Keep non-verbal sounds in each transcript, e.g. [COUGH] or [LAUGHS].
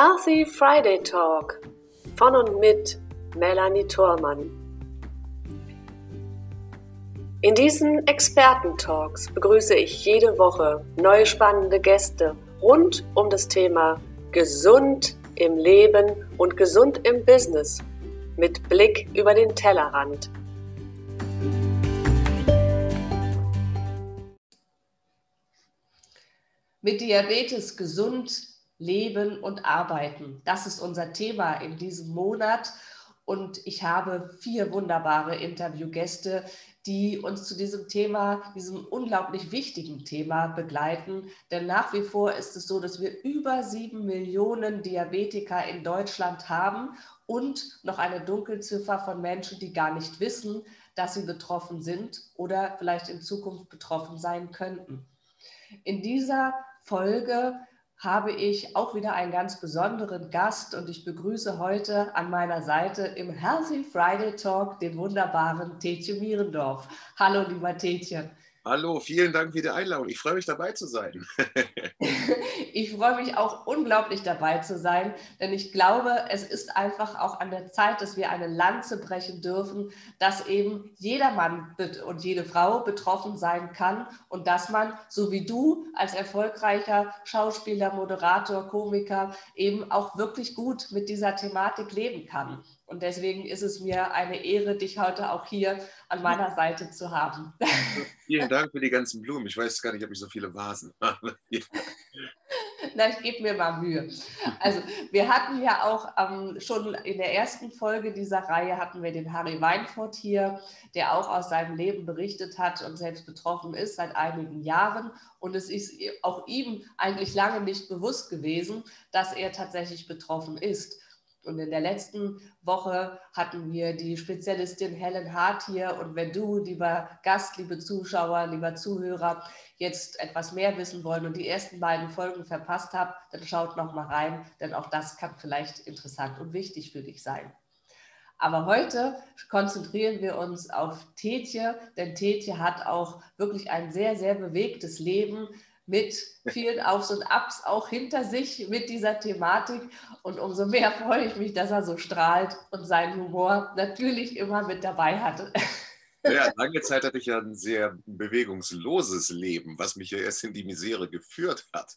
Healthy Friday Talk von und mit Melanie Thormann. In diesen Experten-Talks begrüße ich jede Woche neue spannende Gäste rund um das Thema Gesund im Leben und gesund im Business mit Blick über den Tellerrand. Mit Diabetes gesund leben und arbeiten. Das ist unser Thema in diesem Monat. Und ich habe vier wunderbare Interviewgäste, die uns zu diesem Thema, diesem unglaublich wichtigen Thema begleiten. Denn nach wie vor ist es so, dass wir über sieben Millionen Diabetiker in Deutschland haben und noch eine Dunkelziffer von Menschen, die gar nicht wissen, dass sie betroffen sind oder vielleicht in Zukunft betroffen sein könnten. In dieser Folge habe ich auch wieder einen ganz besonderen Gast und ich begrüße heute an meiner Seite im Healthy Friday Talk den wunderbaren Tetje Mierendorf. Hallo, lieber Tetje. Hallo, vielen Dank für die Einladung. Ich freue mich dabei zu sein. [LAUGHS] ich freue mich auch unglaublich dabei zu sein, denn ich glaube, es ist einfach auch an der Zeit, dass wir eine Lanze brechen dürfen, dass eben jeder Mann und jede Frau betroffen sein kann und dass man, so wie du als erfolgreicher Schauspieler, Moderator, Komiker, eben auch wirklich gut mit dieser Thematik leben kann. Und deswegen ist es mir eine Ehre, dich heute auch hier an meiner Seite zu haben. Vielen Dank für die ganzen Blumen. Ich weiß gar nicht, ob ich so viele Vasen habe. [LAUGHS] Na, ich gebe mir mal Mühe. Also wir hatten ja auch ähm, schon in der ersten Folge dieser Reihe hatten wir den Harry Weinfurt hier, der auch aus seinem Leben berichtet hat und selbst betroffen ist seit einigen Jahren. Und es ist auch ihm eigentlich lange nicht bewusst gewesen, dass er tatsächlich betroffen ist. Und in der letzten Woche hatten wir die Spezialistin Helen Hart hier. Und wenn du, lieber Gast, liebe Zuschauer, lieber Zuhörer, jetzt etwas mehr wissen wollen und die ersten beiden Folgen verpasst habt, dann schaut noch mal rein, denn auch das kann vielleicht interessant und wichtig für dich sein. Aber heute konzentrieren wir uns auf Tetje, denn Tetje hat auch wirklich ein sehr, sehr bewegtes Leben mit vielen Aufs und Abs auch hinter sich mit dieser Thematik. Und umso mehr freue ich mich, dass er so strahlt und seinen Humor natürlich immer mit dabei hatte. Ja, lange Zeit hatte ich ja ein sehr bewegungsloses Leben, was mich ja erst in die Misere geführt hat.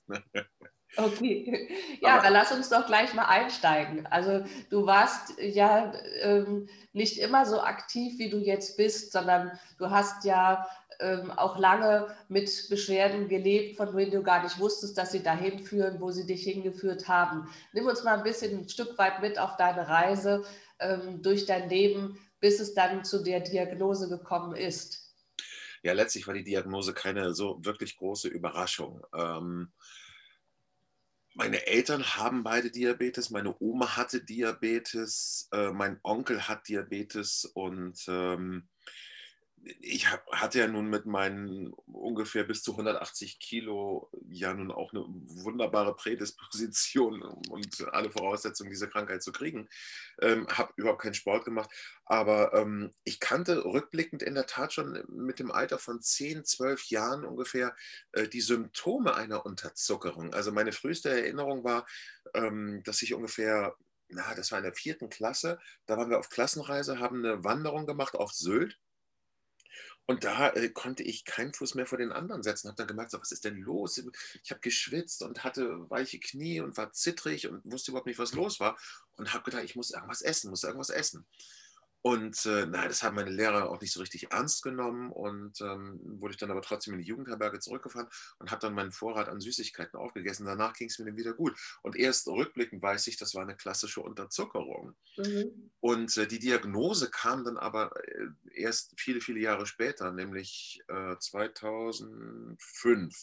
Okay, ja, Aber, dann lass uns doch gleich mal einsteigen. Also du warst ja ähm, nicht immer so aktiv, wie du jetzt bist, sondern du hast ja ähm, auch lange mit Beschwerden gelebt, von denen du gar nicht wusstest, dass sie dahin führen, wo sie dich hingeführt haben. Nimm uns mal ein bisschen ein Stück weit mit auf deine Reise ähm, durch dein Leben, bis es dann zu der Diagnose gekommen ist. Ja, letztlich war die Diagnose keine so wirklich große Überraschung. Ähm, meine Eltern haben beide Diabetes, meine Oma hatte Diabetes, äh, mein Onkel hat Diabetes und ähm, ich hatte ja nun mit meinen ungefähr bis zu 180 Kilo ja nun auch eine wunderbare Prädisposition und alle Voraussetzungen, diese Krankheit zu kriegen. Ähm, habe überhaupt keinen Sport gemacht, aber ähm, ich kannte rückblickend in der Tat schon mit dem Alter von 10, 12 Jahren ungefähr äh, die Symptome einer Unterzuckerung. Also meine früheste Erinnerung war, ähm, dass ich ungefähr na, das war in der vierten Klasse. Da waren wir auf Klassenreise, haben eine Wanderung gemacht auf Sylt und da äh, konnte ich keinen Fuß mehr vor den anderen setzen. Habe dann gemerkt, so, was ist denn los? Ich habe geschwitzt und hatte weiche Knie und war zittrig und wusste überhaupt nicht, was los war. Und habe gedacht, ich muss irgendwas essen, muss irgendwas essen. Und äh, nein, das haben meine Lehrer auch nicht so richtig ernst genommen und ähm, wurde ich dann aber trotzdem in die Jugendherberge zurückgefahren und habe dann meinen Vorrat an Süßigkeiten aufgegessen. Danach ging es mir dann wieder gut. Und erst rückblickend weiß ich, das war eine klassische Unterzuckerung. Mhm. Und äh, die Diagnose kam dann aber äh, erst viele, viele Jahre später, nämlich 2005. Äh,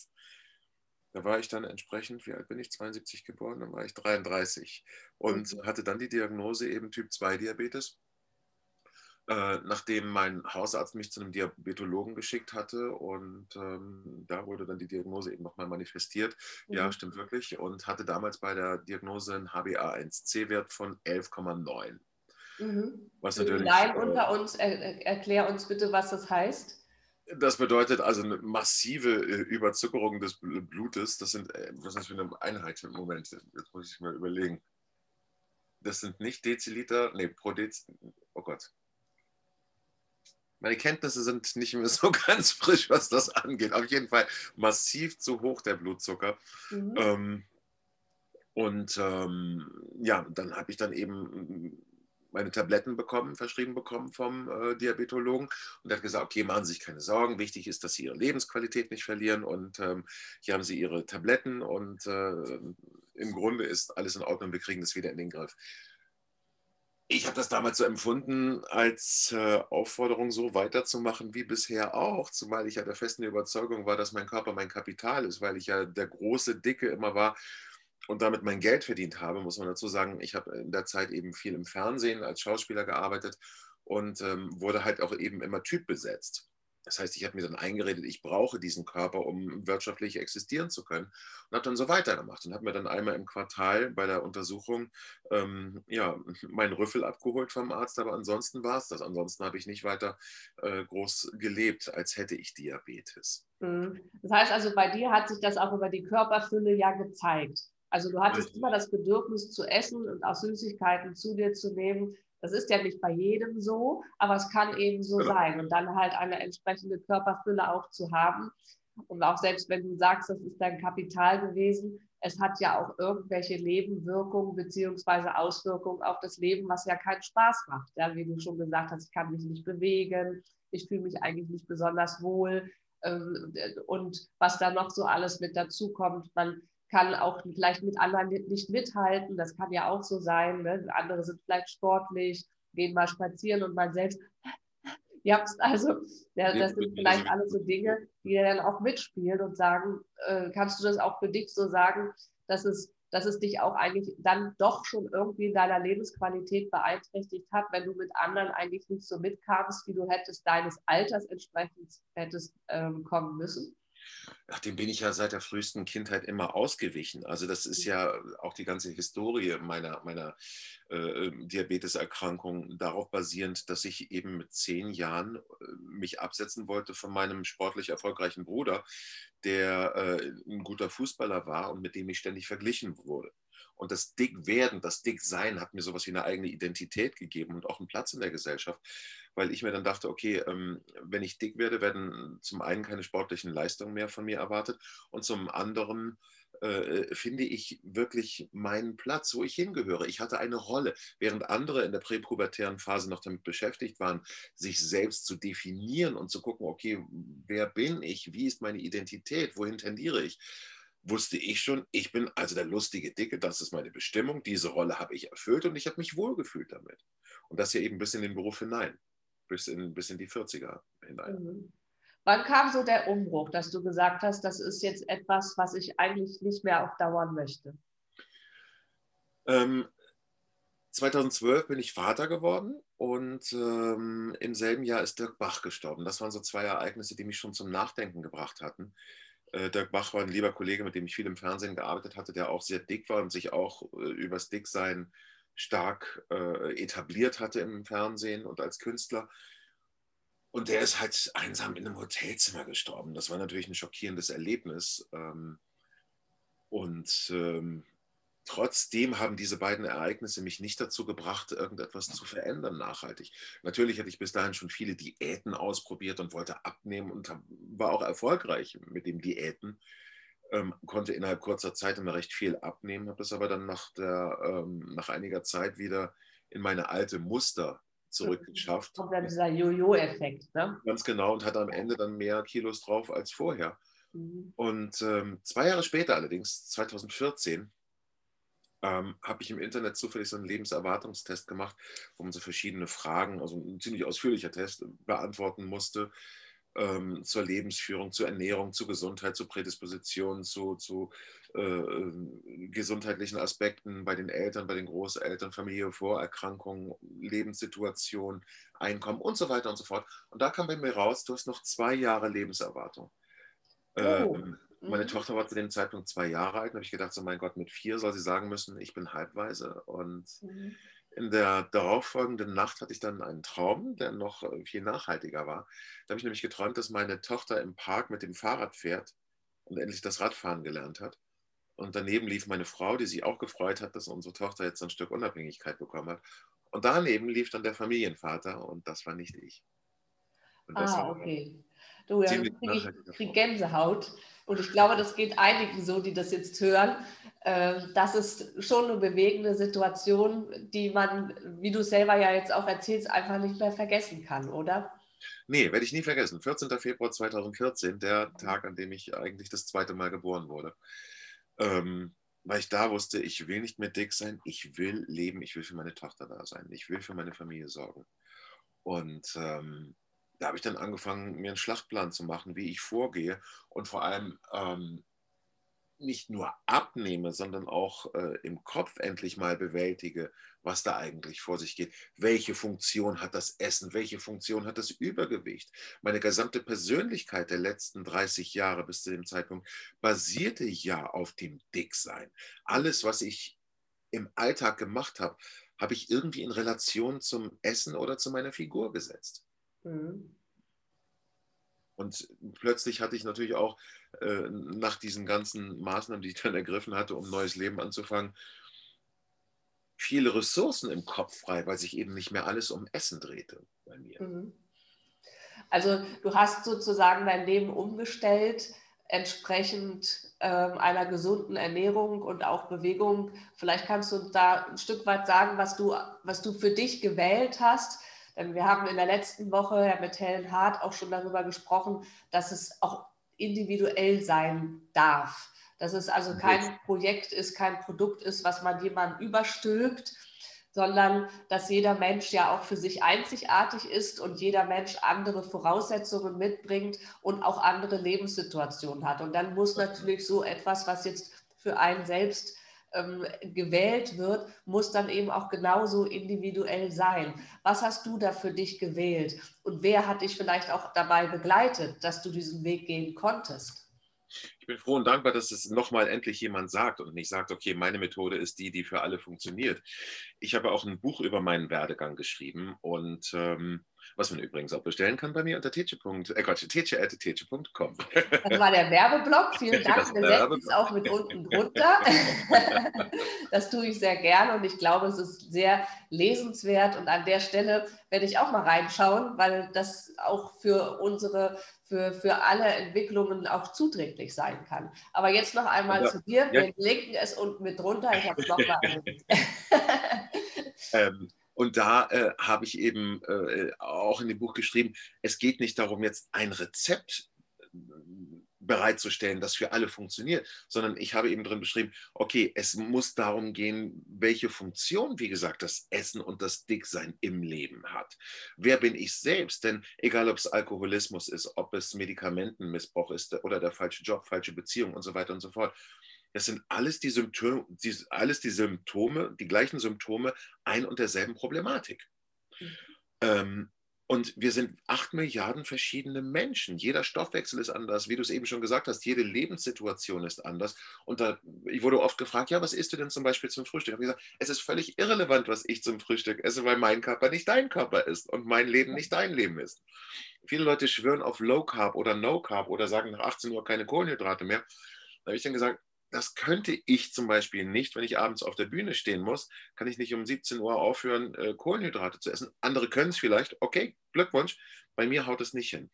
da war ich dann entsprechend, wie alt bin ich? 72 geboren, dann war ich 33 und mhm. hatte dann die Diagnose eben Typ 2 Diabetes äh, nachdem mein Hausarzt mich zu einem Diabetologen geschickt hatte und ähm, da wurde dann die Diagnose eben nochmal manifestiert. Mhm. Ja, stimmt wirklich. Und hatte damals bei der Diagnose einen HbA1c-Wert von 11,9. Mhm. Was natürlich. Nein, äh, unter uns, er, erklär uns bitte, was das heißt. Das bedeutet also eine massive äh, Überzuckerung des Blutes. Das sind, äh, was ist das für eine Einheit im Moment? Jetzt muss ich mal überlegen. das sind nicht Deziliter, nee, pro Deziliter, oh Gott. Meine Kenntnisse sind nicht mehr so [LAUGHS] ganz frisch, was das angeht. Auf jeden Fall massiv zu hoch der Blutzucker. Mhm. Ähm, und ähm, ja, dann habe ich dann eben meine Tabletten bekommen, verschrieben bekommen vom äh, Diabetologen und er hat gesagt, okay, machen Sie sich keine Sorgen, wichtig ist, dass Sie Ihre Lebensqualität nicht verlieren und ähm, hier haben Sie Ihre Tabletten und äh, im Grunde ist alles in Ordnung, wir kriegen das wieder in den Griff. Ich habe das damals so empfunden als äh, Aufforderung, so weiterzumachen wie bisher auch, zumal ich ja der festen Überzeugung war, dass mein Körper mein Kapital ist, weil ich ja der große Dicke immer war, und damit mein Geld verdient habe, muss man dazu sagen. Ich habe in der Zeit eben viel im Fernsehen als Schauspieler gearbeitet und ähm, wurde halt auch eben immer typbesetzt. Das heißt, ich habe mir dann eingeredet, ich brauche diesen Körper, um wirtschaftlich existieren zu können. Und habe dann so weitergemacht und habe mir dann einmal im Quartal bei der Untersuchung ähm, ja, [LAUGHS] meinen Rüffel abgeholt vom Arzt. Aber ansonsten war es das. Ansonsten habe ich nicht weiter äh, groß gelebt, als hätte ich Diabetes. Mhm. Das heißt also, bei dir hat sich das auch über die Körperfülle ja gezeigt. Also du hattest immer das Bedürfnis zu essen und auch Süßigkeiten zu dir zu nehmen. Das ist ja nicht bei jedem so, aber es kann eben so genau. sein. Und dann halt eine entsprechende Körperfülle auch zu haben. Und auch selbst wenn du sagst, das ist dein Kapital gewesen, es hat ja auch irgendwelche Nebenwirkungen beziehungsweise Auswirkungen auf das Leben, was ja keinen Spaß macht. Ja, wie du schon gesagt hast, ich kann mich nicht bewegen, ich fühle mich eigentlich nicht besonders wohl. Ähm, und was da noch so alles mit dazu kommt, man kann auch vielleicht mit anderen nicht mithalten. Das kann ja auch so sein. Ne? Andere sind vielleicht sportlich, gehen mal spazieren und man selbst, [LAUGHS] ja, also ja, das sind vielleicht alles so Dinge, die dann auch mitspielen und sagen, äh, kannst du das auch für dich so sagen, dass es, dass es dich auch eigentlich dann doch schon irgendwie in deiner Lebensqualität beeinträchtigt hat, wenn du mit anderen eigentlich nicht so mitkamst, wie du hättest deines Alters entsprechend hättest ähm, kommen müssen? Ach, dem bin ich ja seit der frühesten Kindheit immer ausgewichen. Also das ist ja auch die ganze Historie meiner, meiner äh, Diabeteserkrankung darauf basierend, dass ich eben mit zehn Jahren äh, mich absetzen wollte von meinem sportlich erfolgreichen Bruder, der äh, ein guter Fußballer war und mit dem ich ständig verglichen wurde. Und das Dickwerden, das Dicksein hat mir sowas wie eine eigene Identität gegeben und auch einen Platz in der Gesellschaft, weil ich mir dann dachte, okay, ähm, wenn ich dick werde, werden zum einen keine sportlichen Leistungen mehr von mir erwartet und zum anderen äh, finde ich wirklich meinen Platz, wo ich hingehöre. Ich hatte eine Rolle, während andere in der präpubertären Phase noch damit beschäftigt waren, sich selbst zu definieren und zu gucken, okay, wer bin ich, wie ist meine Identität, wohin tendiere ich wusste ich schon, ich bin also der lustige Dicke, das ist meine Bestimmung, diese Rolle habe ich erfüllt und ich habe mich wohlgefühlt damit. Und das hier eben bis in den Beruf hinein, bis in, bis in die 40er hinein. Mhm. Wann kam so der Umbruch, dass du gesagt hast, das ist jetzt etwas, was ich eigentlich nicht mehr auf dauern möchte? Ähm, 2012 bin ich Vater geworden und ähm, im selben Jahr ist Dirk Bach gestorben. Das waren so zwei Ereignisse, die mich schon zum Nachdenken gebracht hatten. Äh, Dirk Bach war ein lieber Kollege, mit dem ich viel im Fernsehen gearbeitet hatte, der auch sehr dick war und sich auch äh, übers Dicksein stark äh, etabliert hatte im Fernsehen und als Künstler. Und der ist halt einsam in einem Hotelzimmer gestorben. Das war natürlich ein schockierendes Erlebnis. Ähm, und ähm, trotzdem haben diese beiden Ereignisse mich nicht dazu gebracht, irgendetwas zu verändern nachhaltig. Natürlich hatte ich bis dahin schon viele Diäten ausprobiert und wollte abnehmen und war auch erfolgreich mit dem Diäten. Ähm, konnte innerhalb kurzer Zeit immer recht viel abnehmen, habe das aber dann nach, der, ähm, nach einiger Zeit wieder in meine alte Muster zurückgeschafft. Kommt dann dieser Jojo-Effekt, ne? Ganz genau und hatte am Ende dann mehr Kilos drauf als vorher. Mhm. Und ähm, zwei Jahre später allerdings, 2014, ähm, habe ich im Internet zufällig so einen Lebenserwartungstest gemacht, wo man so verschiedene Fragen, also ein ziemlich ausführlicher Test, beantworten musste ähm, zur Lebensführung, zur Ernährung, zur Gesundheit, zur Prädisposition, zu, zu äh, äh, gesundheitlichen Aspekten bei den Eltern, bei den Großeltern, Familie, Vorerkrankungen, Lebenssituation, Einkommen und so weiter und so fort. Und da kam bei mir raus, du hast noch zwei Jahre Lebenserwartung. Oh. Ähm, meine mhm. Tochter war zu dem Zeitpunkt zwei Jahre alt und habe ich gedacht, so mein Gott, mit vier soll sie sagen müssen, ich bin halbweise. Und mhm. in der darauffolgenden Nacht hatte ich dann einen Traum, der noch äh, viel nachhaltiger war. Da habe ich nämlich geträumt, dass meine Tochter im Park mit dem Fahrrad fährt und endlich das Radfahren gelernt hat. Und daneben lief meine Frau, die sich auch gefreut hat, dass unsere Tochter jetzt ein Stück Unabhängigkeit bekommen hat. Und daneben lief dann der Familienvater und das war nicht ich. ah, okay. Du, ja, ich kriege Gänsehaut. Und ich glaube, das geht einigen so, die das jetzt hören. Ähm, das ist schon eine bewegende Situation, die man, wie du selber ja jetzt auch erzählst, einfach nicht mehr vergessen kann, oder? Nee, werde ich nie vergessen. 14. Februar 2014, der Tag, an dem ich eigentlich das zweite Mal geboren wurde. Ähm, weil ich da wusste, ich will nicht mehr dick sein, ich will leben, ich will für meine Tochter da sein, ich will für meine Familie sorgen. Und ähm, da habe ich dann angefangen, mir einen Schlachtplan zu machen, wie ich vorgehe und vor allem ähm, nicht nur abnehme, sondern auch äh, im Kopf endlich mal bewältige, was da eigentlich vor sich geht. Welche Funktion hat das Essen? Welche Funktion hat das Übergewicht? Meine gesamte Persönlichkeit der letzten 30 Jahre bis zu dem Zeitpunkt basierte ja auf dem Dicksein. Alles, was ich im Alltag gemacht habe, habe ich irgendwie in Relation zum Essen oder zu meiner Figur gesetzt. Mhm. Und plötzlich hatte ich natürlich auch äh, nach diesen ganzen Maßnahmen, die ich dann ergriffen hatte, um ein neues Leben anzufangen, viele Ressourcen im Kopf frei, weil sich eben nicht mehr alles um Essen drehte bei mir. Mhm. Also du hast sozusagen dein Leben umgestellt, entsprechend ähm, einer gesunden Ernährung und auch Bewegung. Vielleicht kannst du da ein Stück weit sagen, was du, was du für dich gewählt hast, wir haben in der letzten Woche ja, mit Helen Hart auch schon darüber gesprochen, dass es auch individuell sein darf. Dass es also kein Projekt ist, kein Produkt ist, was man jemandem überstülpt, sondern dass jeder Mensch ja auch für sich einzigartig ist und jeder Mensch andere Voraussetzungen mitbringt und auch andere Lebenssituationen hat. Und dann muss natürlich so etwas, was jetzt für einen selbst ähm, gewählt wird, muss dann eben auch genauso individuell sein. Was hast du da für dich gewählt und wer hat dich vielleicht auch dabei begleitet, dass du diesen Weg gehen konntest? Ich bin froh und dankbar, dass es nochmal endlich jemand sagt und nicht sagt, okay, meine Methode ist die, die für alle funktioniert. Ich habe auch ein Buch über meinen Werdegang geschrieben und ähm, was man übrigens auch bestellen kann bei mir unter teche.com. Äh. Das war der Werbeblock. Vielen [LAUGHS] Dank. Wir setzen es auch mit unten drunter. [LAUGHS] das tue ich sehr gerne und ich glaube, es ist sehr lesenswert. Und an der Stelle werde ich auch mal reinschauen, weil das auch für unsere für, für alle Entwicklungen auch zuträglich sein kann. Aber jetzt noch einmal ja, zu dir. Wir ja. linken es unten mit drunter. Ich habe es nochmal [LAUGHS] ähm, und da äh, habe ich eben äh, auch in dem Buch geschrieben, es geht nicht darum, jetzt ein Rezept bereitzustellen, das für alle funktioniert, sondern ich habe eben drin beschrieben, okay, es muss darum gehen, welche Funktion, wie gesagt, das Essen und das Dicksein im Leben hat. Wer bin ich selbst? Denn egal, ob es Alkoholismus ist, ob es Medikamentenmissbrauch ist oder der falsche Job, falsche Beziehung und so weiter und so fort, das sind alles die Symptome, die, alles die Symptome, die gleichen Symptome ein und derselben Problematik. Mhm. Ähm, und wir sind acht Milliarden verschiedene Menschen. Jeder Stoffwechsel ist anders. Wie du es eben schon gesagt hast, jede Lebenssituation ist anders. Und da, ich wurde oft gefragt, ja, was isst du denn zum Beispiel zum Frühstück? Ich habe gesagt, es ist völlig irrelevant, was ich zum Frühstück esse, weil mein Körper nicht dein Körper ist und mein Leben nicht dein Leben ist. Viele Leute schwören auf Low Carb oder No Carb oder sagen nach 18 Uhr keine Kohlenhydrate mehr. Da habe ich dann gesagt, das könnte ich zum Beispiel nicht, wenn ich abends auf der Bühne stehen muss, kann ich nicht um 17 Uhr aufhören, äh, Kohlenhydrate zu essen. Andere können es vielleicht, okay, Glückwunsch, bei mir haut es nicht hin.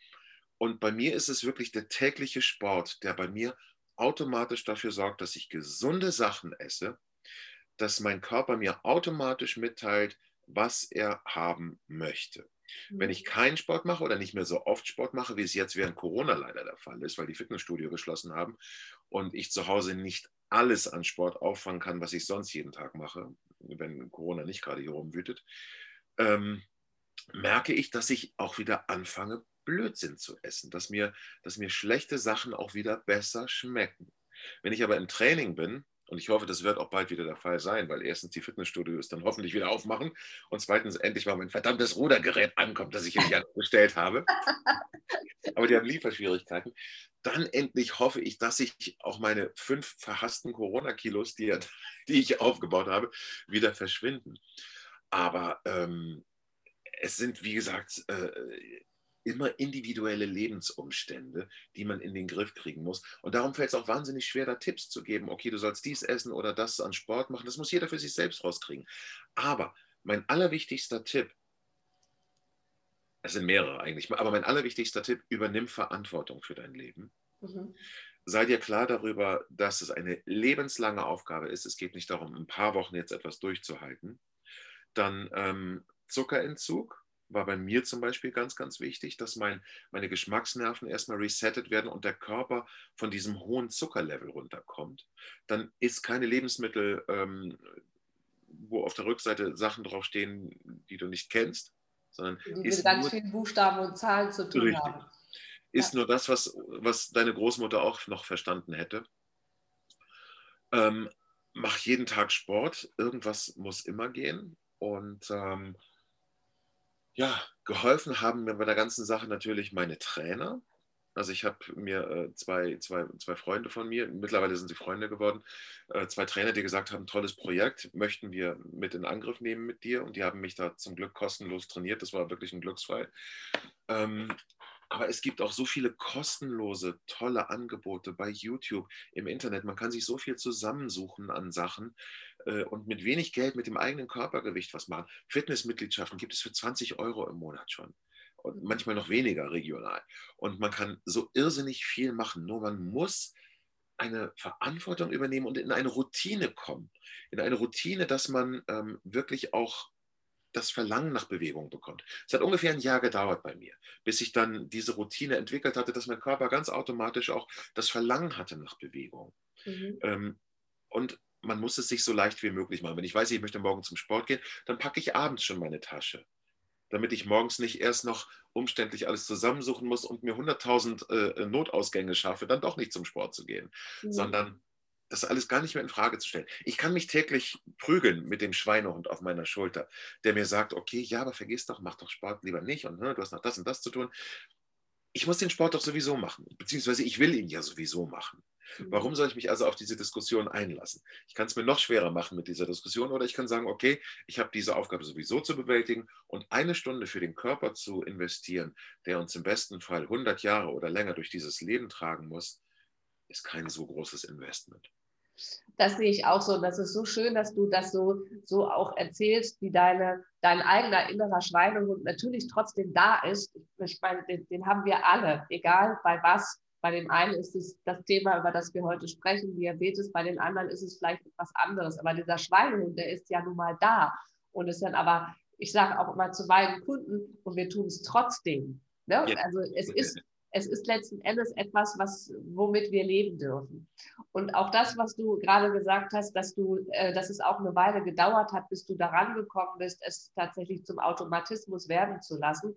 Und bei mir ist es wirklich der tägliche Sport, der bei mir automatisch dafür sorgt, dass ich gesunde Sachen esse, dass mein Körper mir automatisch mitteilt, was er haben möchte. Wenn ich mhm. keinen Sport mache oder nicht mehr so oft Sport mache, wie es jetzt während Corona leider der Fall ist, weil die Fitnessstudio geschlossen haben und ich zu Hause nicht alles an Sport auffangen kann, was ich sonst jeden Tag mache, wenn Corona nicht gerade hier rumwütet, ähm, merke ich, dass ich auch wieder anfange, Blödsinn zu essen, dass mir, dass mir schlechte Sachen auch wieder besser schmecken. Wenn ich aber im Training bin, und ich hoffe, das wird auch bald wieder der Fall sein, weil erstens die Fitnessstudios dann hoffentlich wieder aufmachen und zweitens endlich mal mein verdammtes Rudergerät ankommt, das ich in die bestellt habe. Aber die haben Lieferschwierigkeiten. Dann endlich hoffe ich, dass ich auch meine fünf verhassten Corona-Kilos, die, [LAUGHS] die, ich aufgebaut habe, wieder verschwinden. Aber ähm, es sind, wie gesagt, äh, immer individuelle Lebensumstände, die man in den Griff kriegen muss. Und darum fällt es auch wahnsinnig schwer, da Tipps zu geben. Okay, du sollst dies essen oder das an Sport machen. Das muss jeder für sich selbst rauskriegen. Aber mein allerwichtigster Tipp, es sind mehrere eigentlich, aber mein allerwichtigster Tipp, übernimm Verantwortung für dein Leben. Mhm. Sei dir klar darüber, dass es eine lebenslange Aufgabe ist. Es geht nicht darum, ein paar Wochen jetzt etwas durchzuhalten. Dann ähm, Zuckerentzug, war bei mir zum Beispiel ganz, ganz wichtig, dass mein, meine Geschmacksnerven erstmal resettet werden und der Körper von diesem hohen Zuckerlevel runterkommt. Dann ist keine Lebensmittel, ähm, wo auf der Rückseite Sachen draufstehen, die du nicht kennst, sondern die mit ganz nur, vielen Buchstaben und Zahlen zu tun richtig, haben. Ist ja. nur das, was, was deine Großmutter auch noch verstanden hätte. Ähm, mach jeden Tag Sport, irgendwas muss immer gehen und ähm, ja, geholfen haben mir bei der ganzen Sache natürlich meine Trainer. Also ich habe mir äh, zwei, zwei, zwei Freunde von mir, mittlerweile sind sie Freunde geworden, äh, zwei Trainer, die gesagt haben, tolles Projekt, möchten wir mit in Angriff nehmen mit dir. Und die haben mich da zum Glück kostenlos trainiert. Das war wirklich ein Glücksfall. Ähm, aber es gibt auch so viele kostenlose, tolle Angebote bei YouTube, im Internet. Man kann sich so viel zusammensuchen an Sachen äh, und mit wenig Geld, mit dem eigenen Körpergewicht was machen. Fitnessmitgliedschaften gibt es für 20 Euro im Monat schon. Und manchmal noch weniger regional. Und man kann so irrsinnig viel machen. Nur man muss eine Verantwortung übernehmen und in eine Routine kommen. In eine Routine, dass man ähm, wirklich auch das Verlangen nach Bewegung bekommt. Es hat ungefähr ein Jahr gedauert bei mir, bis ich dann diese Routine entwickelt hatte, dass mein Körper ganz automatisch auch das Verlangen hatte nach Bewegung. Mhm. Ähm, und man muss es sich so leicht wie möglich machen. Wenn ich weiß, ich möchte morgen zum Sport gehen, dann packe ich abends schon meine Tasche, damit ich morgens nicht erst noch umständlich alles zusammensuchen muss und mir 100.000 äh, Notausgänge schaffe, dann doch nicht zum Sport zu gehen, mhm. sondern das alles gar nicht mehr in Frage zu stellen. Ich kann mich täglich prügeln mit dem Schweinehund auf meiner Schulter, der mir sagt, okay, ja, aber vergiss doch, mach doch Sport lieber nicht und ne, du hast noch das und das zu tun. Ich muss den Sport doch sowieso machen, beziehungsweise ich will ihn ja sowieso machen. Mhm. Warum soll ich mich also auf diese Diskussion einlassen? Ich kann es mir noch schwerer machen mit dieser Diskussion oder ich kann sagen, okay, ich habe diese Aufgabe sowieso zu bewältigen und eine Stunde für den Körper zu investieren, der uns im besten Fall 100 Jahre oder länger durch dieses Leben tragen muss, ist kein so großes Investment. Das sehe ich auch so. Das ist so schön, dass du das so, so auch erzählst, wie deine, dein eigener innerer Schweinehund natürlich trotzdem da ist. Ich meine, den, den haben wir alle, egal bei was. Bei dem einen ist es das Thema, über das wir heute sprechen, Diabetes, bei den anderen ist es vielleicht etwas anderes. Aber dieser Schweinehund, der ist ja nun mal da. Und ist dann aber, ich sage auch immer zu meinen Kunden, und wir tun es trotzdem. Ne? Ja. Also es ist es ist letzten Endes etwas, was, womit wir leben dürfen. Und auch das, was du gerade gesagt hast, dass du, äh, dass es auch eine Weile gedauert hat, bis du daran gekommen bist, es tatsächlich zum Automatismus werden zu lassen,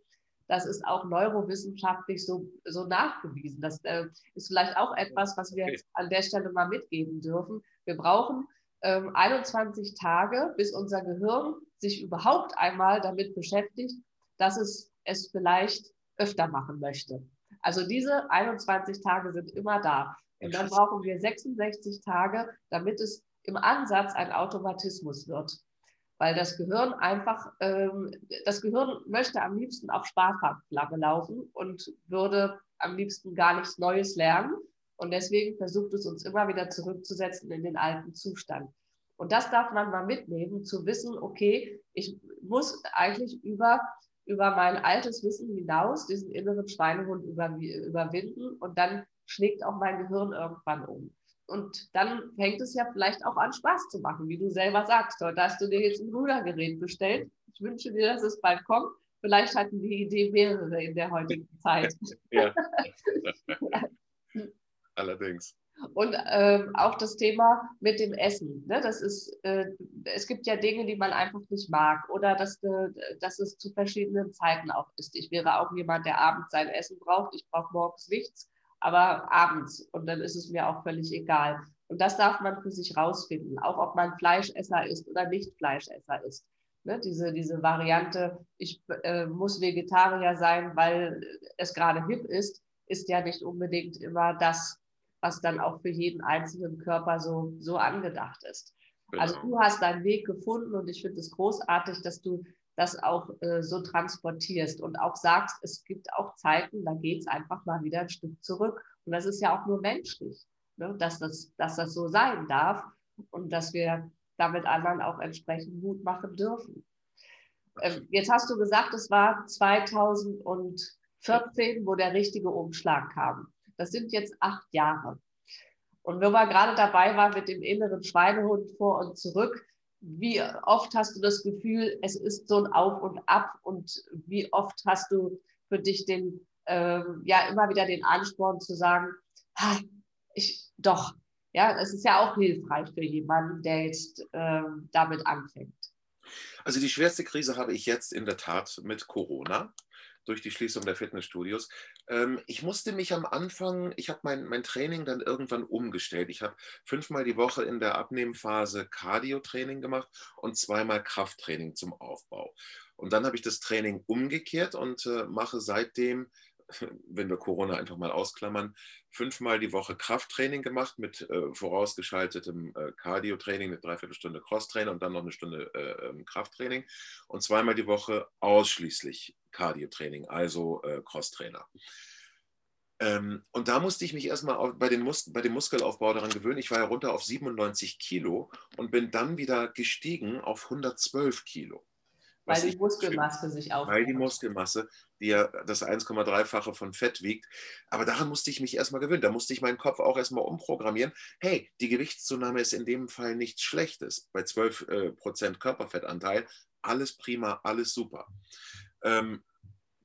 das ist auch neurowissenschaftlich so, so nachgewiesen. Das äh, ist vielleicht auch etwas, was wir jetzt an der Stelle mal mitgeben dürfen. Wir brauchen ähm, 21 Tage, bis unser Gehirn sich überhaupt einmal damit beschäftigt, dass es es vielleicht öfter machen möchte. Also diese 21 Tage sind immer da. Und dann brauchen wir 66 Tage, damit es im Ansatz ein Automatismus wird. Weil das Gehirn einfach, ähm, das Gehirn möchte am liebsten auf Sparflamme laufen und würde am liebsten gar nichts Neues lernen. Und deswegen versucht es uns immer wieder zurückzusetzen in den alten Zustand. Und das darf man mal mitnehmen, zu wissen, okay, ich muss eigentlich über über mein altes Wissen hinaus diesen inneren Schweinehund über, überwinden und dann schlägt auch mein Gehirn irgendwann um. Und dann fängt es ja vielleicht auch an, Spaß zu machen, wie du selber sagst. Heute hast du dir jetzt ein Rudergerät bestellt. Ich wünsche dir, dass es bald kommt. Vielleicht hatten die Idee mehrere in der heutigen Zeit. [LAUGHS] ja. [LAUGHS] Allerdings. Und ähm, auch das Thema mit dem Essen. Ne? Das ist, äh, es gibt ja Dinge, die man einfach nicht mag oder dass, äh, dass es zu verschiedenen Zeiten auch ist. Ich wäre auch jemand, der abends sein Essen braucht. Ich brauche morgens nichts, aber abends. Und dann ist es mir auch völlig egal. Und das darf man für sich rausfinden, auch ob man Fleischesser ist oder nicht Fleischesser ist. Ne? Diese, diese Variante, ich äh, muss Vegetarier sein, weil es gerade hip ist, ist ja nicht unbedingt immer das, was dann auch für jeden einzelnen Körper so, so angedacht ist. Also genau. Also du hast deinen Weg gefunden und ich finde es großartig, dass du das auch äh, so transportierst und auch sagst, es gibt auch Zeiten, da geht es einfach mal wieder ein Stück zurück. Und das ist ja auch nur menschlich, ne? dass, das, dass das so sein darf und dass wir damit anderen auch entsprechend Mut machen dürfen. Ähm, jetzt hast du gesagt, es war 2014, wo der richtige Umschlag kam. Das sind jetzt acht Jahre. Und wenn wir gerade dabei waren mit dem inneren Schweinehund vor und zurück, wie oft hast du das Gefühl, es ist so ein Auf und Ab und wie oft hast du für dich den, äh, ja, immer wieder den Ansporn zu sagen, ich, doch, ja, es ist ja auch hilfreich für jemanden, der jetzt äh, damit anfängt. Also die schwerste Krise habe ich jetzt in der Tat mit Corona durch die Schließung der Fitnessstudios. Ähm, ich musste mich am Anfang, ich habe mein, mein Training dann irgendwann umgestellt. Ich habe fünfmal die Woche in der Abnehmphase Cardio-Training gemacht und zweimal Krafttraining zum Aufbau. Und dann habe ich das Training umgekehrt und äh, mache seitdem wenn wir Corona einfach mal ausklammern, fünfmal die Woche Krafttraining gemacht mit äh, vorausgeschaltetem äh, Cardio-Training, eine Dreiviertelstunde Cross-Trainer und dann noch eine Stunde äh, ähm, Krafttraining und zweimal die Woche ausschließlich Cardio-Training, also äh, Cross-Trainer. Ähm, und da musste ich mich erstmal bei, Mus bei dem Muskelaufbau daran gewöhnen. Ich war ja runter auf 97 Kilo und bin dann wieder gestiegen auf 112 Kilo. Weil die Muskelmasse sich aufbaut. Weil die Muskelmasse, die ja das 1,3-fache von Fett wiegt. Aber daran musste ich mich erstmal gewöhnen. Da musste ich meinen Kopf auch erstmal umprogrammieren. Hey, die Gewichtszunahme ist in dem Fall nichts Schlechtes. Bei 12 äh, Prozent Körperfettanteil, alles prima, alles super. Ähm,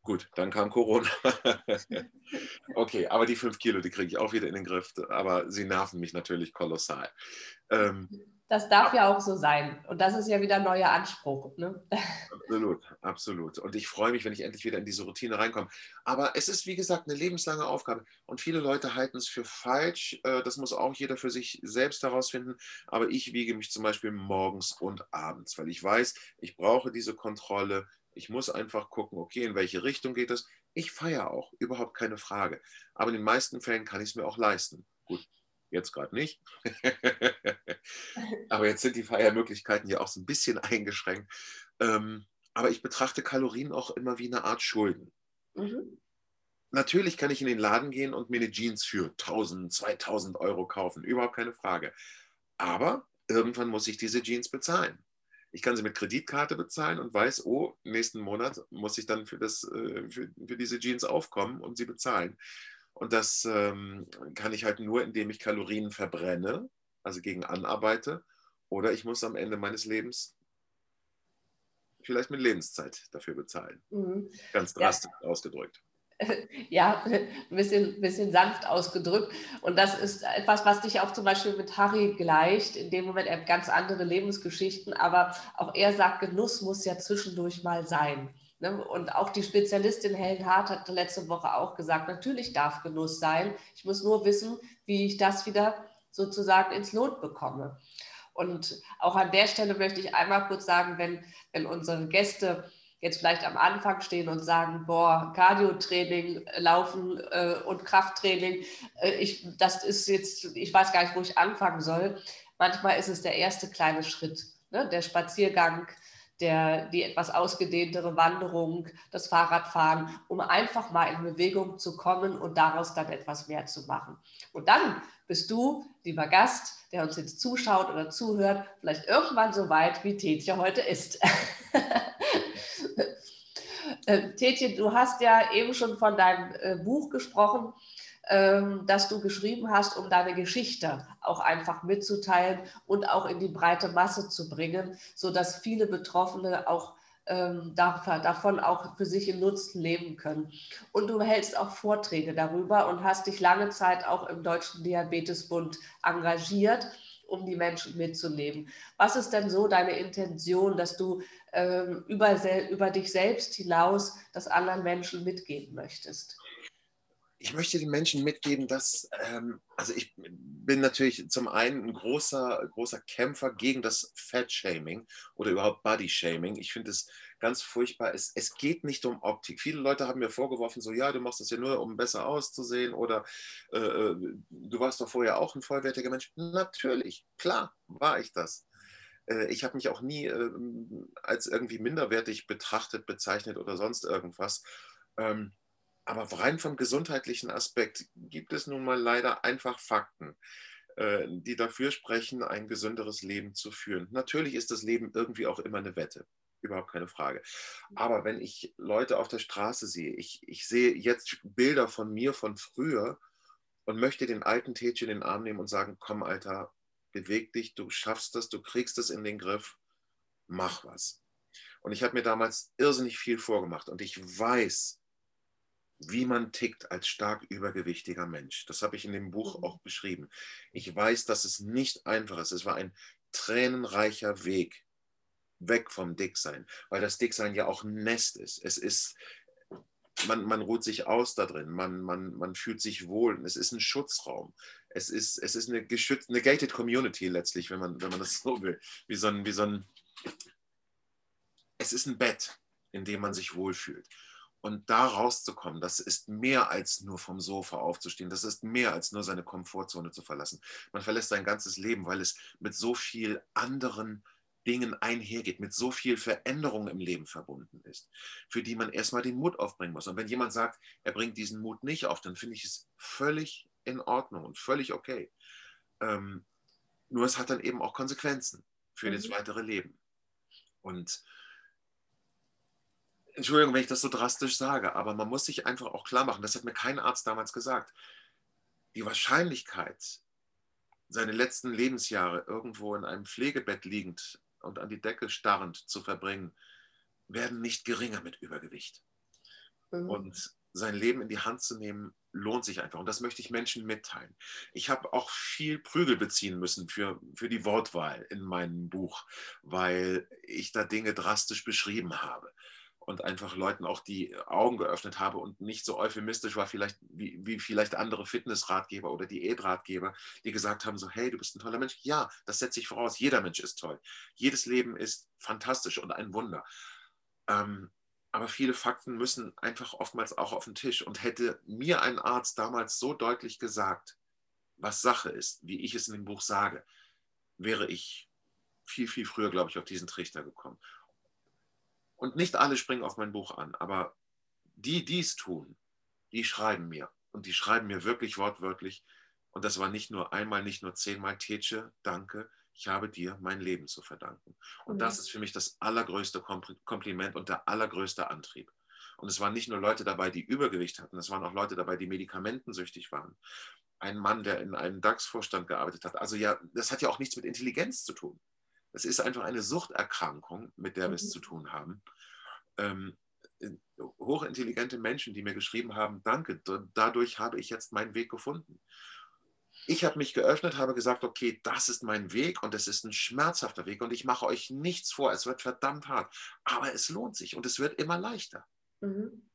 gut, dann kam Corona. [LAUGHS] okay, aber die 5 Kilo, die kriege ich auch wieder in den Griff. Aber sie nerven mich natürlich kolossal. Ähm, das darf ja auch so sein. Und das ist ja wieder ein neuer Anspruch. Ne? Absolut, absolut. Und ich freue mich, wenn ich endlich wieder in diese Routine reinkomme. Aber es ist, wie gesagt, eine lebenslange Aufgabe. Und viele Leute halten es für falsch. Äh, das muss auch jeder für sich selbst herausfinden. Aber ich wiege mich zum Beispiel morgens und abends, weil ich weiß, ich brauche diese Kontrolle. Ich muss einfach gucken, okay, in welche Richtung geht es. Ich feiere auch, überhaupt keine Frage. Aber in den meisten Fällen kann ich es mir auch leisten. Gut, Jetzt gerade nicht. [LAUGHS] aber jetzt sind die Feiermöglichkeiten ja auch so ein bisschen eingeschränkt. Ähm, aber ich betrachte Kalorien auch immer wie eine Art Schulden. Mhm. Natürlich kann ich in den Laden gehen und mir eine Jeans für 1000, 2000 Euro kaufen. Überhaupt keine Frage. Aber irgendwann muss ich diese Jeans bezahlen. Ich kann sie mit Kreditkarte bezahlen und weiß, oh, nächsten Monat muss ich dann für, das, äh, für, für diese Jeans aufkommen und sie bezahlen. Und das ähm, kann ich halt nur, indem ich Kalorien verbrenne, also gegen anarbeite, oder ich muss am Ende meines Lebens vielleicht mit Lebenszeit dafür bezahlen. Mhm. Ganz drastisch [LAUGHS] ja. ausgedrückt. [LAUGHS] Ja, ein bisschen, bisschen sanft ausgedrückt. Und das ist etwas, was dich auch zum Beispiel mit Harry gleicht. In dem Moment, er hat ganz andere Lebensgeschichten, aber auch er sagt, Genuss muss ja zwischendurch mal sein. Ne? Und auch die Spezialistin Helen Hart hat letzte Woche auch gesagt, natürlich darf Genuss sein. Ich muss nur wissen, wie ich das wieder sozusagen ins Lot bekomme. Und auch an der Stelle möchte ich einmal kurz sagen, wenn, wenn unsere Gäste jetzt vielleicht am Anfang stehen und sagen, boah, Cardio-Training, Laufen äh, und Krafttraining, äh, ich, das ist jetzt, ich weiß gar nicht, wo ich anfangen soll. Manchmal ist es der erste kleine Schritt, ne? der Spaziergang, der, die etwas ausgedehntere Wanderung, das Fahrradfahren, um einfach mal in Bewegung zu kommen und daraus dann etwas mehr zu machen. Und dann bist du, lieber Gast, der uns jetzt zuschaut oder zuhört, vielleicht irgendwann so weit, wie Tetje heute ist. [LAUGHS] Äh, Tetje, du hast ja eben schon von deinem äh, Buch gesprochen. Ähm, das du geschrieben hast, um deine Geschichte auch einfach mitzuteilen und auch in die breite Masse zu bringen, sodass viele Betroffene auch ähm, davon auch für sich im Nutzen leben können. Und du hältst auch Vorträge darüber und hast dich lange Zeit auch im Deutschen Diabetesbund engagiert, um die Menschen mitzunehmen. Was ist denn so deine Intention, dass du ähm, über, über dich selbst hinaus das anderen Menschen mitgeben möchtest? Ich möchte den Menschen mitgeben, dass, ähm, also ich bin natürlich zum einen ein großer, großer Kämpfer gegen das Fat-Shaming oder überhaupt Body-Shaming. Ich finde es ganz furchtbar. Es, es geht nicht um Optik. Viele Leute haben mir vorgeworfen, so ja, du machst das ja nur, um besser auszusehen oder äh, äh du warst doch vorher auch ein vollwertiger Mensch. Natürlich, klar war ich das. Äh, ich habe mich auch nie ähm, als irgendwie minderwertig betrachtet, bezeichnet oder sonst irgendwas. Ähm, aber rein vom gesundheitlichen Aspekt gibt es nun mal leider einfach Fakten, äh, die dafür sprechen, ein gesünderes Leben zu führen. Natürlich ist das Leben irgendwie auch immer eine Wette überhaupt keine Frage. Aber wenn ich Leute auf der Straße sehe, ich, ich sehe jetzt Bilder von mir von früher und möchte den alten Tätchen in den Arm nehmen und sagen, komm Alter, beweg dich, du schaffst das, du kriegst es in den Griff, mach was. Und ich habe mir damals irrsinnig viel vorgemacht und ich weiß, wie man tickt als stark übergewichtiger Mensch. Das habe ich in dem Buch mhm. auch beschrieben. Ich weiß, dass es nicht einfach ist. Es war ein tränenreicher Weg weg vom Dicksein, weil das Dicksein ja auch ein Nest ist. Es ist, man, man ruht sich aus da drin, man, man, man fühlt sich wohl, es ist ein Schutzraum. Es ist, es ist eine, geschützt, eine gated Community letztlich, wenn man, wenn man das so will. Wie so ein, wie so ein, es ist ein Bett, in dem man sich wohlfühlt. Und da rauszukommen, das ist mehr als nur vom Sofa aufzustehen. Das ist mehr als nur seine Komfortzone zu verlassen. Man verlässt sein ganzes Leben, weil es mit so viel anderen Dingen einhergeht, mit so viel Veränderung im Leben verbunden ist, für die man erstmal den Mut aufbringen muss. Und wenn jemand sagt, er bringt diesen Mut nicht auf, dann finde ich es völlig in Ordnung und völlig okay. Ähm, nur es hat dann eben auch Konsequenzen für mhm. das weitere Leben. Und Entschuldigung, wenn ich das so drastisch sage, aber man muss sich einfach auch klar machen, das hat mir kein Arzt damals gesagt, die Wahrscheinlichkeit, seine letzten Lebensjahre irgendwo in einem Pflegebett liegend und an die Decke starrend zu verbringen, werden nicht geringer mit Übergewicht. Mhm. Und sein Leben in die Hand zu nehmen, lohnt sich einfach. Und das möchte ich Menschen mitteilen. Ich habe auch viel Prügel beziehen müssen für, für die Wortwahl in meinem Buch, weil ich da Dinge drastisch beschrieben habe und einfach Leuten auch die Augen geöffnet habe und nicht so euphemistisch war vielleicht wie, wie vielleicht andere Fitnessratgeber oder Diätratgeber, die gesagt haben so, hey, du bist ein toller Mensch. Ja, das setze ich voraus. Jeder Mensch ist toll. Jedes Leben ist fantastisch und ein Wunder. Ähm, aber viele Fakten müssen einfach oftmals auch auf den Tisch. Und hätte mir ein Arzt damals so deutlich gesagt, was Sache ist, wie ich es in dem Buch sage, wäre ich viel, viel früher, glaube ich, auf diesen Trichter gekommen. Und nicht alle springen auf mein Buch an, aber die, die es tun, die schreiben mir. Und die schreiben mir wirklich wortwörtlich. Und das war nicht nur einmal, nicht nur zehnmal, Tetsche, danke, ich habe dir mein Leben zu verdanken. Und das mhm. ist für mich das allergrößte Kompliment und der allergrößte Antrieb. Und es waren nicht nur Leute dabei, die Übergewicht hatten, es waren auch Leute dabei, die medikamentensüchtig waren. Ein Mann, der in einem DAX-Vorstand gearbeitet hat. Also ja, das hat ja auch nichts mit Intelligenz zu tun. Es ist einfach eine Suchterkrankung, mit der wir es mhm. zu tun haben. Ähm, hochintelligente Menschen, die mir geschrieben haben, danke, dadurch habe ich jetzt meinen Weg gefunden. Ich habe mich geöffnet, habe gesagt, okay, das ist mein Weg und es ist ein schmerzhafter Weg und ich mache euch nichts vor, es wird verdammt hart, aber es lohnt sich und es wird immer leichter. Mhm.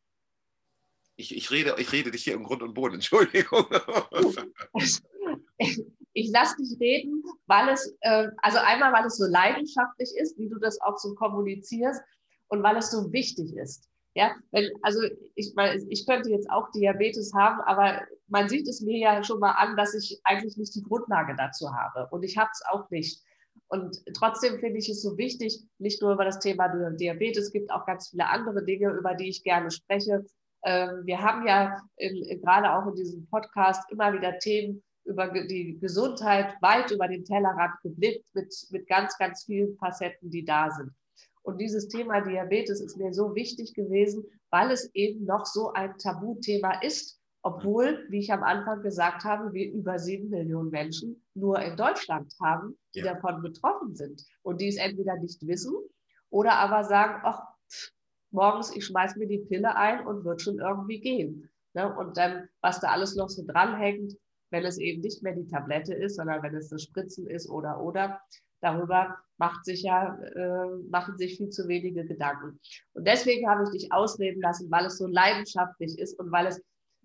Ich, ich, rede, ich rede dich hier im Grund und Boden, [LAUGHS] Entschuldigung. [LAUGHS] ich lasse dich reden, weil es, äh, also einmal, weil es so leidenschaftlich ist, wie du das auch so kommunizierst und weil es so wichtig ist. Ja, wenn, also ich, weil ich könnte jetzt auch Diabetes haben, aber man sieht es mir ja schon mal an, dass ich eigentlich nicht die Grundlage dazu habe und ich habe es auch nicht. Und trotzdem finde ich es so wichtig, nicht nur über das Thema Diabetes, es gibt auch ganz viele andere Dinge, über die ich gerne spreche. Ähm, wir haben ja in, gerade auch in diesem Podcast immer wieder Themen, über die Gesundheit weit über den Tellerrand geblickt mit, mit ganz, ganz vielen Facetten, die da sind. Und dieses Thema Diabetes ist mir so wichtig gewesen, weil es eben noch so ein Tabuthema ist, obwohl, wie ich am Anfang gesagt habe, wir über sieben Millionen Menschen nur in Deutschland haben, die ja. davon betroffen sind und die es entweder nicht wissen oder aber sagen, ach, morgens, ich schmeiß mir die Pille ein und wird schon irgendwie gehen. Ne? Und dann, was da alles noch so dranhängt, wenn es eben nicht mehr die Tablette ist, sondern wenn es das Spritzen ist oder oder. Darüber macht sich ja, äh, machen sich viel zu wenige Gedanken. Und deswegen habe ich dich ausreden lassen, weil es so leidenschaftlich ist und weil es,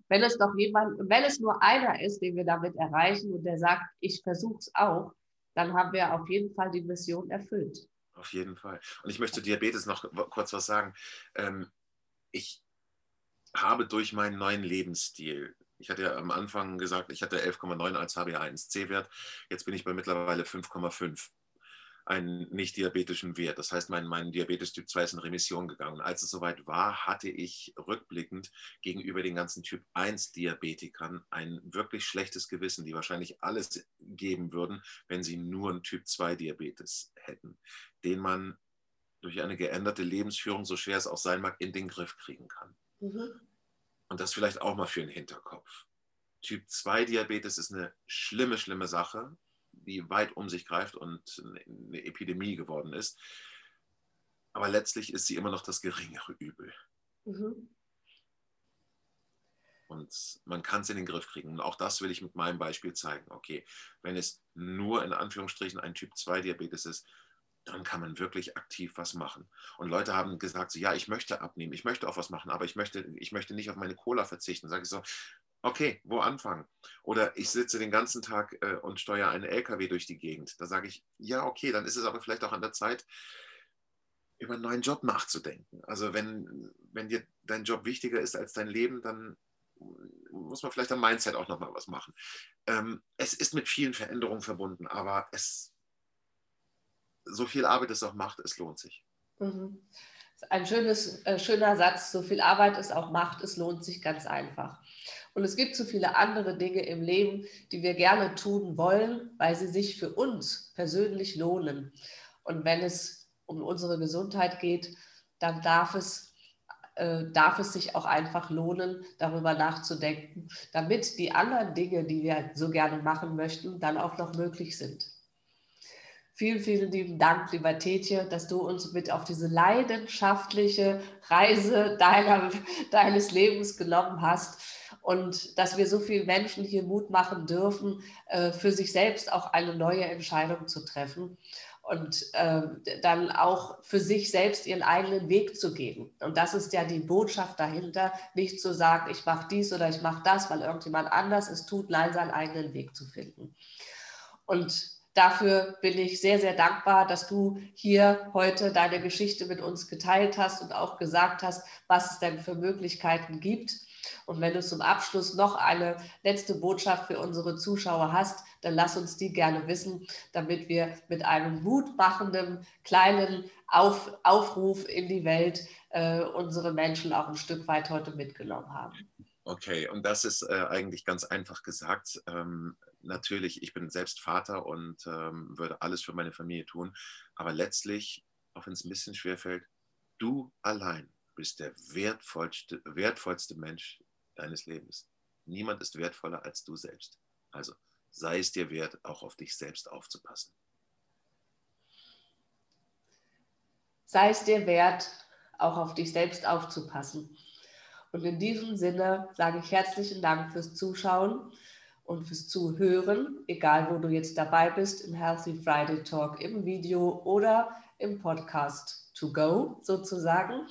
wenn es doch jemand, wenn es nur einer ist, den wir damit erreichen und der sagt, ich versuche es auch, dann haben wir auf jeden Fall die Mission erfüllt. Auf jeden Fall. Und ich möchte Diabetes noch kurz was sagen. Ähm, ich habe durch meinen neuen Lebensstil ich hatte ja am Anfang gesagt, ich hatte 11,9 als HbA1c-Wert. Jetzt bin ich bei mittlerweile 5,5. einen nicht diabetischen Wert. Das heißt, mein, mein Diabetes Typ 2 ist in Remission gegangen. Als es soweit war, hatte ich rückblickend gegenüber den ganzen Typ 1 Diabetikern ein wirklich schlechtes Gewissen, die wahrscheinlich alles geben würden, wenn sie nur einen Typ 2 Diabetes hätten, den man durch eine geänderte Lebensführung, so schwer es auch sein mag, in den Griff kriegen kann. Mhm. Und das vielleicht auch mal für den Hinterkopf. Typ 2 Diabetes ist eine schlimme, schlimme Sache die weit um sich greift und eine Epidemie geworden ist. Aber letztlich ist sie immer noch das geringere Übel. Mhm. Und man kann es in den Griff kriegen. Und auch das will ich mit meinem Beispiel zeigen. Okay, wenn es nur in Anführungsstrichen ein Typ 2 Diabetes ist, dann kann man wirklich aktiv was machen. Und Leute haben gesagt, so, ja, ich möchte abnehmen, ich möchte auch was machen, aber ich möchte, ich möchte nicht auf meine Cola verzichten. Sage ich so, okay, wo anfangen? Oder ich sitze den ganzen Tag äh, und steuere einen LKW durch die Gegend. Da sage ich, ja, okay, dann ist es aber vielleicht auch an der Zeit, über einen neuen Job nachzudenken. Also wenn, wenn dir dein Job wichtiger ist als dein Leben, dann muss man vielleicht am Mindset auch nochmal was machen. Ähm, es ist mit vielen Veränderungen verbunden, aber es, so viel Arbeit es auch macht, es lohnt sich. Mhm. Ein schönes, äh, schöner Satz, so viel Arbeit es auch macht, es lohnt sich ganz einfach. Und es gibt so viele andere Dinge im Leben, die wir gerne tun wollen, weil sie sich für uns persönlich lohnen. Und wenn es um unsere Gesundheit geht, dann darf es, äh, darf es sich auch einfach lohnen, darüber nachzudenken, damit die anderen Dinge, die wir so gerne machen möchten, dann auch noch möglich sind. Vielen, vielen lieben Dank, lieber Tetje, dass du uns mit auf diese leidenschaftliche Reise deiner, deines Lebens genommen hast und dass wir so vielen Menschen hier Mut machen dürfen, äh, für sich selbst auch eine neue Entscheidung zu treffen und äh, dann auch für sich selbst ihren eigenen Weg zu gehen. Und das ist ja die Botschaft dahinter, nicht zu sagen, ich mache dies oder ich mache das, weil irgendjemand anders es tut, nein, seinen eigenen Weg zu finden. Und dafür bin ich sehr, sehr dankbar, dass du hier heute deine Geschichte mit uns geteilt hast und auch gesagt hast, was es denn für Möglichkeiten gibt. Und wenn du zum Abschluss noch eine letzte Botschaft für unsere Zuschauer hast, dann lass uns die gerne wissen, damit wir mit einem mutmachenden kleinen Auf Aufruf in die Welt äh, unsere Menschen auch ein Stück weit heute mitgenommen haben. Okay, und das ist äh, eigentlich ganz einfach gesagt. Ähm, natürlich, ich bin selbst Vater und ähm, würde alles für meine Familie tun, aber letztlich, auch wenn es ein bisschen schwer fällt, du allein bist der wertvollste, wertvollste Mensch deines Lebens. Niemand ist wertvoller als du selbst. Also sei es dir wert, auch auf dich selbst aufzupassen. Sei es dir wert, auch auf dich selbst aufzupassen. Und in diesem Sinne sage ich herzlichen Dank fürs Zuschauen und fürs Zuhören, egal wo du jetzt dabei bist, im Healthy Friday Talk, im Video oder im Podcast to go sozusagen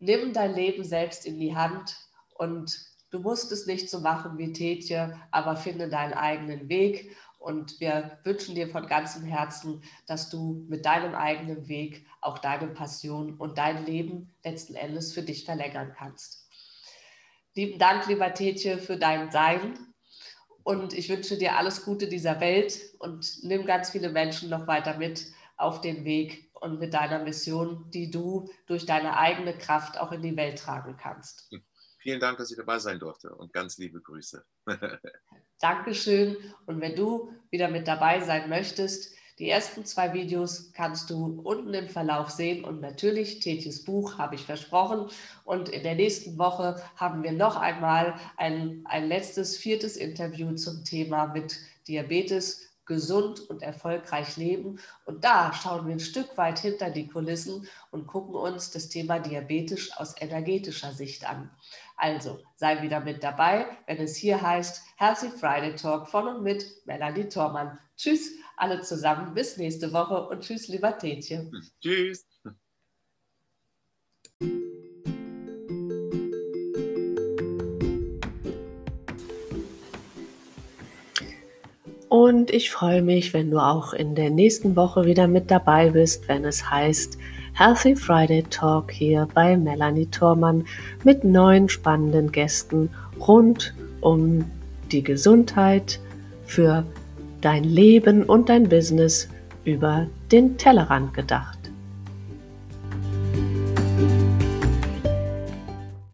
nimm dein Leben selbst in die Hand und du musst es nicht so machen wie Tetje, aber finde deinen eigenen Weg. Und wir wünschen dir von ganzem Herzen, dass du mit deinem eigenen Weg auch deine Passion und dein Leben letzten Endes für dich verlängern kannst. Lieben Dank, lieber Tetje, für dein Sein. Und ich wünsche dir alles Gute dieser Welt und nimm ganz viele Menschen noch weiter mit auf den Weg und mit deiner Mission, die du durch deine eigene Kraft auch in die Welt tragen kannst. Vielen Dank, dass ich dabei sein durfte und ganz liebe Grüße. [LAUGHS] Dankeschön. Und wenn du wieder mit dabei sein möchtest, die ersten zwei Videos kannst du unten im Verlauf sehen und natürlich Tetjes Buch habe ich versprochen. Und in der nächsten Woche haben wir noch einmal ein, ein letztes, viertes Interview zum Thema mit Diabetes gesund und erfolgreich leben. Und da schauen wir ein Stück weit hinter die Kulissen und gucken uns das Thema Diabetes aus energetischer Sicht an. Also sei wieder mit dabei, wenn es hier heißt Healthy Friday Talk von und mit Melanie Thormann. Tschüss alle zusammen, bis nächste Woche und tschüss, lieber Tätchen. Tschüss. Und ich freue mich, wenn du auch in der nächsten Woche wieder mit dabei bist, wenn es heißt Healthy Friday Talk hier bei Melanie Thormann mit neuen spannenden Gästen rund um die Gesundheit für dein Leben und dein Business über den Tellerrand gedacht.